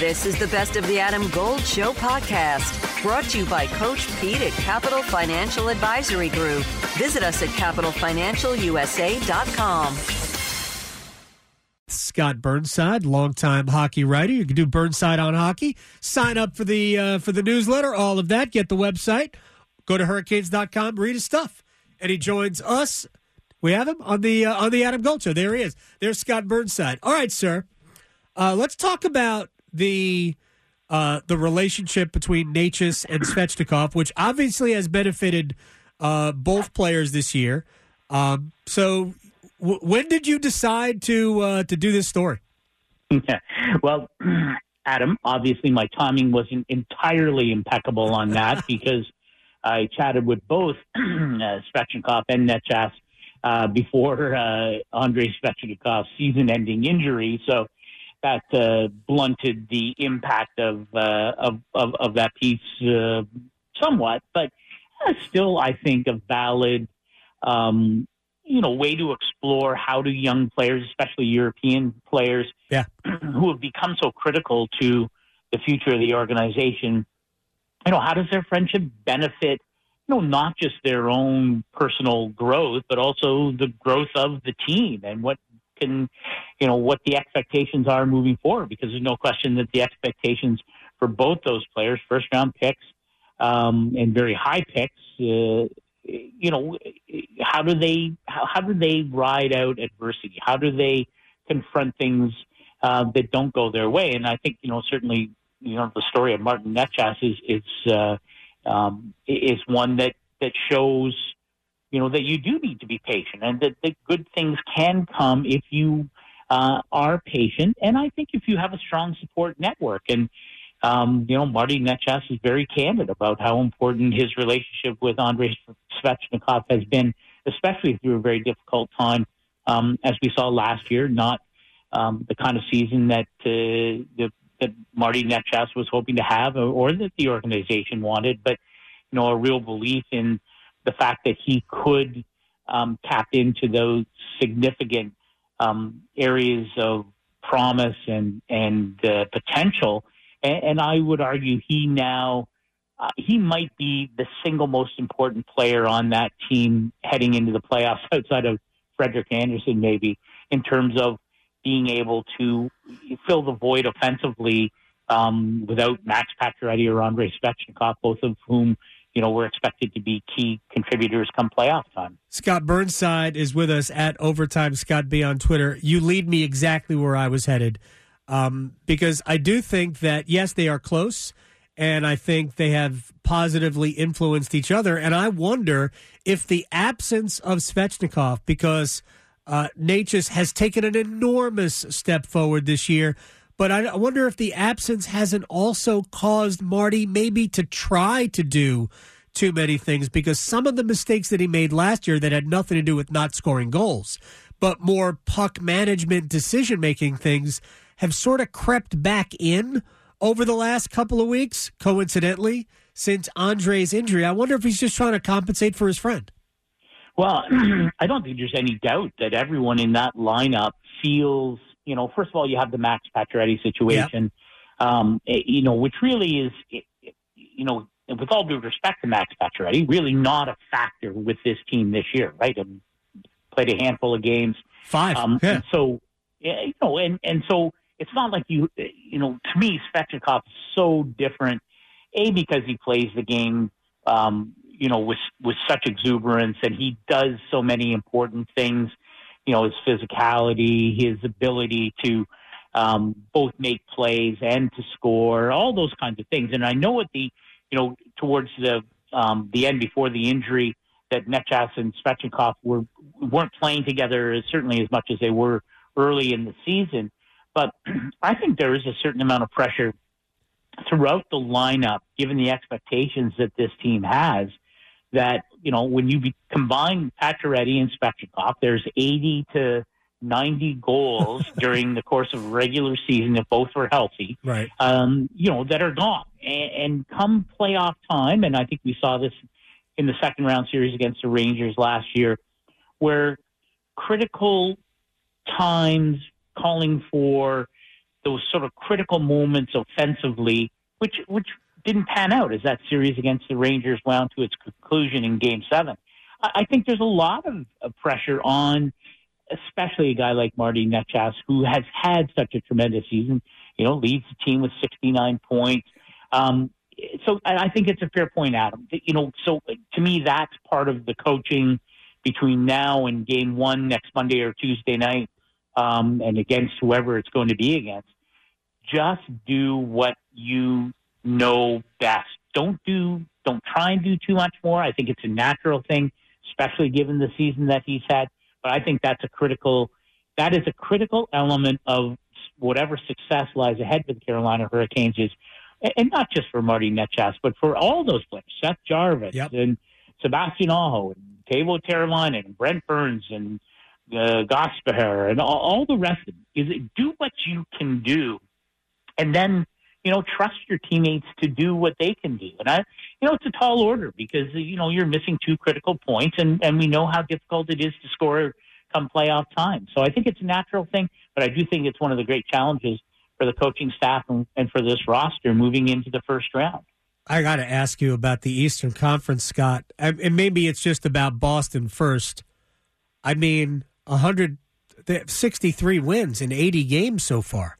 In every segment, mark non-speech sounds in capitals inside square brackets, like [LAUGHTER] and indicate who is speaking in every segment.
Speaker 1: This is the Best of the Adam Gold Show podcast, brought to you by Coach Pete at Capital Financial Advisory Group. Visit us at capitalfinancialusa.com.
Speaker 2: Scott Burnside, longtime hockey writer. You can do Burnside on hockey. Sign up for the uh, for the newsletter, all of that. Get the website. Go to hurricanes.com, read his stuff. And he joins us. We have him on the uh, on the Adam Gold Show. There he is. There's Scott Burnside. All right, sir. Uh, let's talk about the uh, the relationship between Necas and Svechnikov, which obviously has benefited uh, both players this year. Um, so, w- when did you decide to uh, to do this story? [LAUGHS]
Speaker 3: well, [CLEARS THROAT] Adam, obviously my timing wasn't entirely impeccable on that [LAUGHS] because I chatted with both [CLEARS THROAT] uh, Svechnikov and Necas uh, before uh, Andrei Svechnikov's season-ending injury. So that uh, blunted the impact of, uh, of, of, of that piece uh, somewhat, but still, I think a valid, um, you know, way to explore how do young players, especially European players,
Speaker 2: yeah. [CLEARS THROAT]
Speaker 3: who have become so critical to the future of the organization, you know, how does their friendship benefit? You know, not just their own personal growth, but also the growth of the team and what can, you know, what the expectations are moving forward. Because there's no question that the expectations for both those players, first round picks um, and very high picks, uh, you know, how do they how, how do they ride out adversity? How do they confront things uh, that don't go their way? And I think you know certainly you know the story of Martin Necas is is uh, um, is one that that shows you know, that you do need to be patient and that, that good things can come if you uh, are patient. And I think if you have a strong support network and, um, you know, Marty Necas is very candid about how important his relationship with Andrei Svechnikov has been, especially through a very difficult time, um, as we saw last year, not um, the kind of season that, uh, the, that Marty Necas was hoping to have or, or that the organization wanted, but, you know, a real belief in the fact that he could um, tap into those significant um, areas of promise and and uh, potential. And, and, I would argue he now uh, he might be the single most important player on that team heading into the playoffs, [LAUGHS] outside of Frederik Andersen, maybe in terms of being able to fill the void offensively um, without Max Pacioretty or Andrei Svechnikov, both of whom you know, we're expected to be key contributors come playoff time.
Speaker 2: Scott Burnside is with us at Overtime Scott B on Twitter. You lead me exactly where I was headed um, because I do think that, yes, they are close, and I think they have positively influenced each other. And I wonder if the absence of Svechnikov, because uh, Necas has taken an enormous step forward this year but I wonder if the absence hasn't also caused Marty maybe to try to do too many things because some of the mistakes that he made last year that had nothing to do with not scoring goals, but more puck management decision making things have sort of crept back in over the last couple of weeks, coincidentally, since Andre's injury. I wonder if he's just trying to compensate for his friend.
Speaker 3: Well, [CLEARS THROAT] I don't think there's any doubt that everyone in that lineup feels you know, first of all, you have the Max Pacioretty situation, um, it, you know, which really is, it, it, you know, with all due respect to Max Pacioretty, really not a factor with this team this year, right? And played a handful of games,
Speaker 2: five.
Speaker 3: Um,
Speaker 2: yeah.
Speaker 3: And so, you know, and and so it's not like you, you know, to me, Svechnikov is so different. A because he plays the game, um, you know, with with such exuberance, and he does so many important things you know, his physicality, his ability to um, both make plays and to score, all those kinds of things. And I know at the, you know, towards the um, the end before the injury, that Necas and Svechnikov were weren't playing together as certainly as much as they were early in the season. But [CLEARS THROAT] I think there is a certain amount of pressure throughout the lineup, given the expectations that this team has, that you know when you be, combine Pacioretty and Svechnikov, there's 80 to 90 goals [LAUGHS] during the course of a regular season if both were healthy.
Speaker 2: Right.
Speaker 3: Um, you know that are gone, and, and come playoff time, and I think we saw this in the second round series against the Rangers last year, where critical times calling for those sort of critical moments offensively, which which didn't pan out as that series against the Rangers wound to its conclusion in Game Seven. I, I think there's a lot of, pressure on, especially a guy like Marty Necas, who has had such a tremendous season. You know, leads the team with 69 points. Um, so I think it's a fair point, Adam. You know, so to me, that's part of the coaching between now and game one next Monday or Tuesday night, um, and against whoever it's going to be against. Just do what you know best. Don't do, don't try and do too much more. I think it's a natural thing, especially given the season that he's had. But I think that's a critical, that is a critical element of whatever success lies ahead for the Carolina Hurricanes is and not just for Marty Necas, but for all those players, Seth Jarvis yep. and Sebastian Aho and Teuvo Teravainen and Brent Burns and uh, Gosper and all, all, the rest of them. Is it, do what you can do, and then you know trust your teammates to do what they can do. And I, you know, it's a tall order because you know you're missing two critical points, and and we know how difficult it is to score come playoff time. So I think it's a natural thing, but I do think it's one of the great challenges for the coaching staff and, and for this roster moving into the first round.
Speaker 2: I got to ask you about the Eastern Conference, Scott. And maybe it's just about Boston first. I mean, 163 wins in 80 games so far.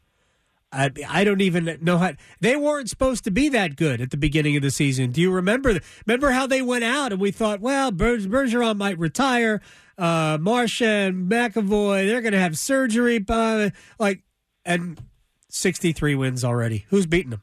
Speaker 2: I, I don't even know how they weren't supposed to be that good at the beginning of the season. Do you remember? Remember how they went out and we thought, well, Bergeron might retire. Uh, Marchand, McAvoy, they're going to have surgery. Uh, like, and 63 wins already. Who's beating them?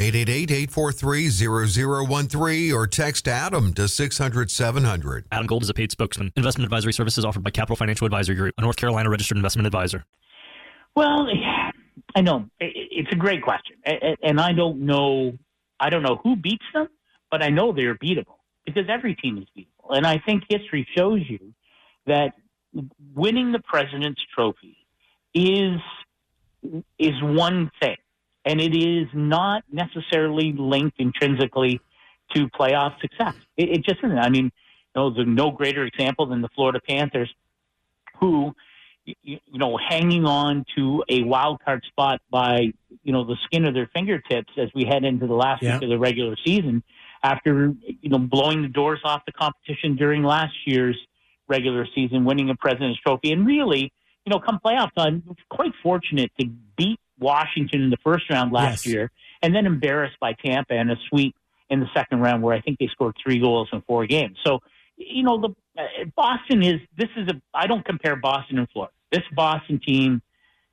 Speaker 4: 888 843-0013 or text Adam to 600-700.
Speaker 5: Adam Gold is a paid spokesman. Investment advisory services offered by Capital Financial Advisory Group, a North Carolina registered investment advisor.
Speaker 3: Well, I know it's a great question, and I don't know. I don't know who beats them, but I know they're beatable because every team is beatable, and I think history shows you that winning the President's Trophy is is one thing and it is not necessarily linked intrinsically to playoff success. It, it just isn't. I mean, you know, there's no greater example than the Florida Panthers, who, you, you know, hanging on to a wild card spot by you know the skin of their fingertips as we head into the last yeah. week of the regular season, after you know blowing the doors off the competition during last year's regular season, winning a President's Trophy, and really, you know, come playoff time, quite fortunate to beat Washington in the first round last yes. year, and then embarrassed by Tampa in a sweep in the second round where I think they scored three goals in four games. So, you know, the uh, Boston is this is a I don't compare Boston and Florida. This Boston team,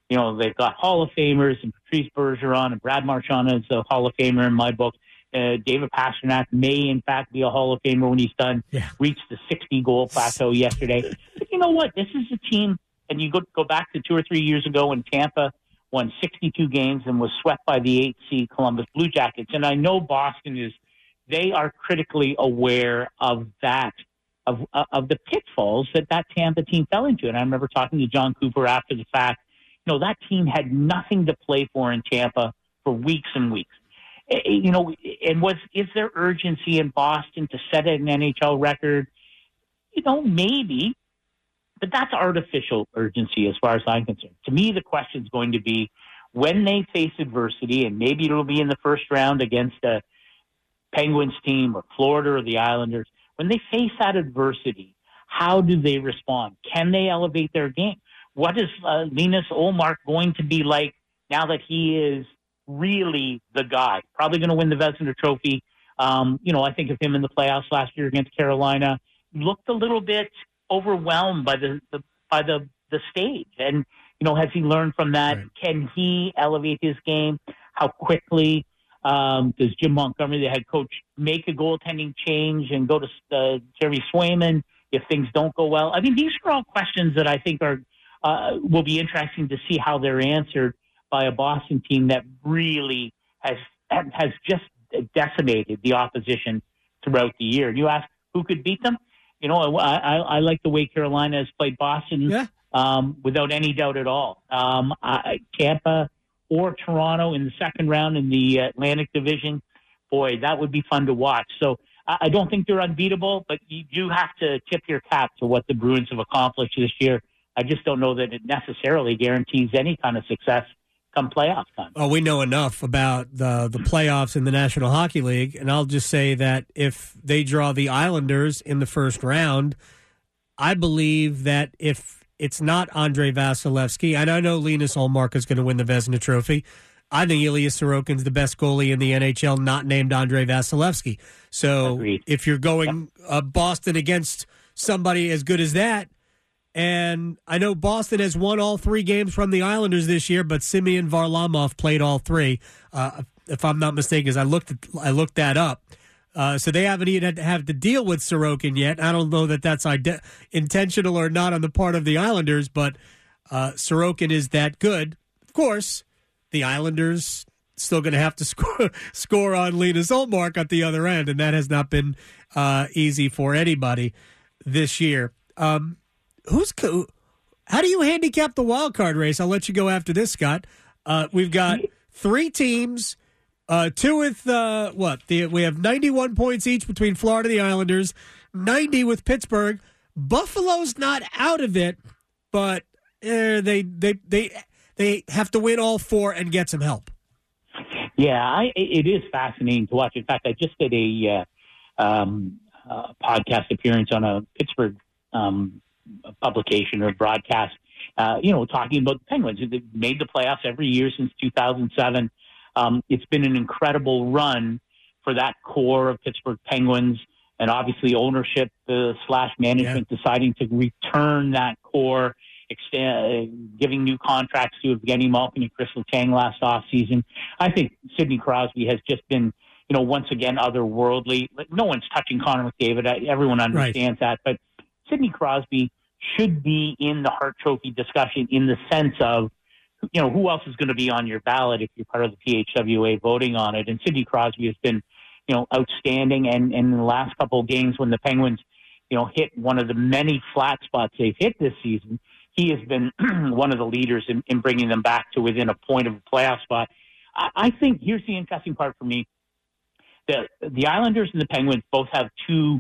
Speaker 3: you know, they've got Hall of Famers and Patrice Bergeron and Brad Marchand is a Hall of Famer in my book. Uh, David Pastrnak may in fact be a Hall of Famer when he's done. Yeah. Reached the 60 goal plateau yesterday. [LAUGHS] But you know what? This is a team, and you go go back to two or three years ago when Tampa won 62 games and was swept by the 8 seed Columbus Blue Jackets. And I know Boston is, they are critically aware of that, of, of the pitfalls that that Tampa team fell into. And I remember talking to Jon Cooper after the fact. You know, that team had nothing to play for in Tampa for weeks and weeks. Eh, eh, you know, and was, is there urgency in Boston to set an NHL record? You know, maybe, but that's artificial urgency as far as I'm concerned. To me, the question is going to be when they face adversity, and maybe it'll be in the first round against a Penguins team or Florida or the Islanders. When they face that adversity, how do they respond? Can they elevate their game? What is uh, Linus Ullmark going to be like now that he is really the guy? Probably going to win the Vezina Trophy. Um, you know, I think of him in the playoffs last year against Carolina. Looked a little bit overwhelmed by the, the by the the stage. And you know, has he learned from that? Right. Can he elevate his game? How quickly um, does Jim Montgomery, the head coach, make a goaltending change and go to uh, Jeremy Swayman if things don't go well? I mean, these are all questions that I think are uh, will be interesting to see how they're answered by a Boston team that really has has just decimated the opposition throughout the year. And you ask who could beat them? You know, I, I, I like the way Carolina has played Boston
Speaker 2: Yeah.
Speaker 3: um, without any doubt at all. Um, I, Tampa or Toronto in the second round in the Atlantic Division, boy, that would be fun to watch. So I, I don't think they're unbeatable, but you do have to tip your cap to what the Bruins have accomplished this year. I just don't know that it necessarily guarantees any kind of success come playoff time.
Speaker 2: Oh, we know enough about the the playoffs in the National Hockey League, and I'll just say that if they draw the Islanders in the first round, I believe that if it's not Andre Vasilevskiy, and I know Linus Ullmark is going to win the Vezina Trophy. I think Ilya Sorokin's the best goalie in the NHL, not named Andre Vasilevskiy. So
Speaker 3: Agreed.
Speaker 2: if you're going uh, Boston against somebody as good as that, and I know Boston has won all three games from the Islanders this year, but Semyon Varlamov played all three. Uh, if I'm not mistaken, as I looked, at, I looked that up. Uh, so they haven't even had to have to deal with Sorokin yet. I don't know that that's ide- intentional or not on the part of the Islanders, but uh, Sorokin is that good. Of course, the Islanders still going to have to [LAUGHS] score score on Linus Ullmark at the other end, and that has not been uh, easy for anybody this year. Um, who's co- how do you handicap the wild card race? I'll let you go after this, Scott. Uh, we've got three teams, uh, two with uh, what? The, we have ninety-one points each between Florida and the Islanders, ninety with Pittsburgh. Buffalo's not out of it, but uh, they they they they have to win all four and get some help.
Speaker 3: Yeah, I, it is fascinating to watch. In fact, I just did a uh, um, uh, podcast appearance on a Pittsburgh um, publication or broadcast. Uh, you know, talking about the Penguins. They've made the playoffs every year since 2007. Um, it's been an incredible run for that core of Pittsburgh Penguins, and obviously ownership uh, slash management deciding to return that core extend, giving new contracts to Evgeny Malkin and Chris Letang last offseason. I think Sidney Crosby has just been, you know, once again otherworldly. Like, No one's touching Connor McDavid. Everyone understands that, but Sidney Crosby should be in the Hart Trophy discussion in the sense of, you know, who else is going to be on your ballot if you're part of the PHWA voting on it? And Sidney Crosby has been, you know, outstanding. And, and in the last couple of games when the Penguins, you know, hit one of the many flat spots they've hit this season, he has been [CLEARS THROAT] one of the leaders in, in bringing them back to within a point of a playoff spot. I, I think here's the interesting part for me. The, the Islanders and the Penguins both have two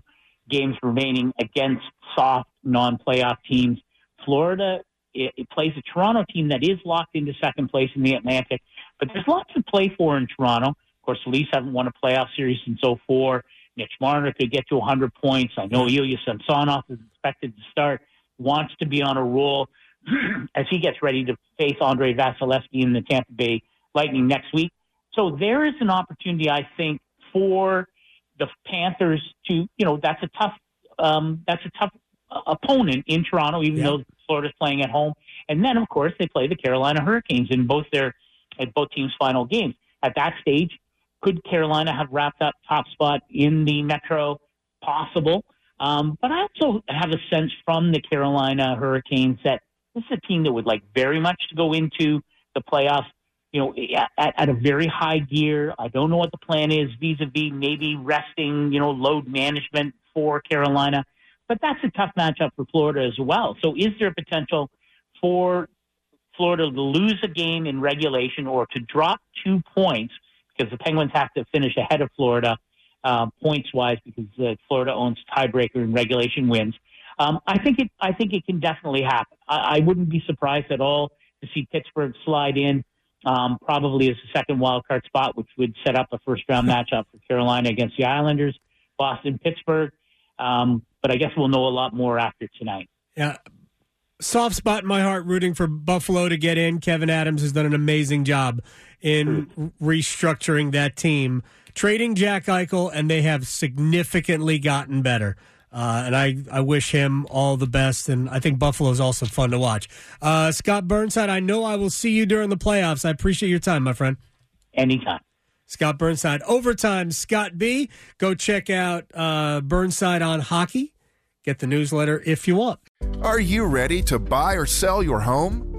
Speaker 3: games remaining against soft non-playoff teams. Florida it, it plays a Toronto team that is locked into second place in the Atlantic, but there's lots to play for in Toronto. Of course, the Leafs haven't won a playoff series since 04. Mitch Marner could get to 100 points. I know Ilya Samsonov is expected to start, wants to be on a roll [CLEARS THROAT] as he gets ready to face Andre Vasilevskiy in the Tampa Bay Lightning next week. So there is an opportunity, I think, for the Panthers to, you know, that's a tough, um, that's a tough uh, opponent in Toronto, even
Speaker 2: Yeah.
Speaker 3: though Florida's playing at home. And then, of course, they play the Carolina Hurricanes in both their, at both teams' final games. At that stage, could Carolina have wrapped up top spot in the Metro? Possible. Um, but I also have a sense from the Carolina Hurricanes that this is a team that would like very much to go into the playoffs, you know, at, at a very high gear. I don't know what the plan is vis-a-vis maybe resting, you know, load management for Carolina, but that's a tough matchup for Florida as well. So is there potential for Florida to lose a game in regulation or to drop two points because the Penguins have to finish ahead of Florida uh, points wise because uh, Florida owns tiebreaker in regulation wins. Um, I think it. I think it can definitely happen. I, I wouldn't be surprised at all to see Pittsburgh slide in, um, probably as a second wild card spot, which would set up a first round [LAUGHS] matchup for Carolina against the Islanders, Boston, Pittsburgh. Um, but I guess we'll know a lot more after tonight.
Speaker 2: Yeah. Soft spot in my heart rooting for Buffalo to get in. Kevyn Adams has done an amazing job in restructuring that team, trading Jack Eichel, and they have significantly gotten better. Uh, and I, I wish him all the best. And I think Buffalo is also fun to watch. Uh, Scott Burnside, I know I will see you during the playoffs. I appreciate your time, my friend.
Speaker 3: Anytime.
Speaker 2: Scott Burnside, overtime. Scott B. Go check out uh, Burnside on hockey. Get the newsletter if you want.
Speaker 6: Are you ready to buy or sell your home?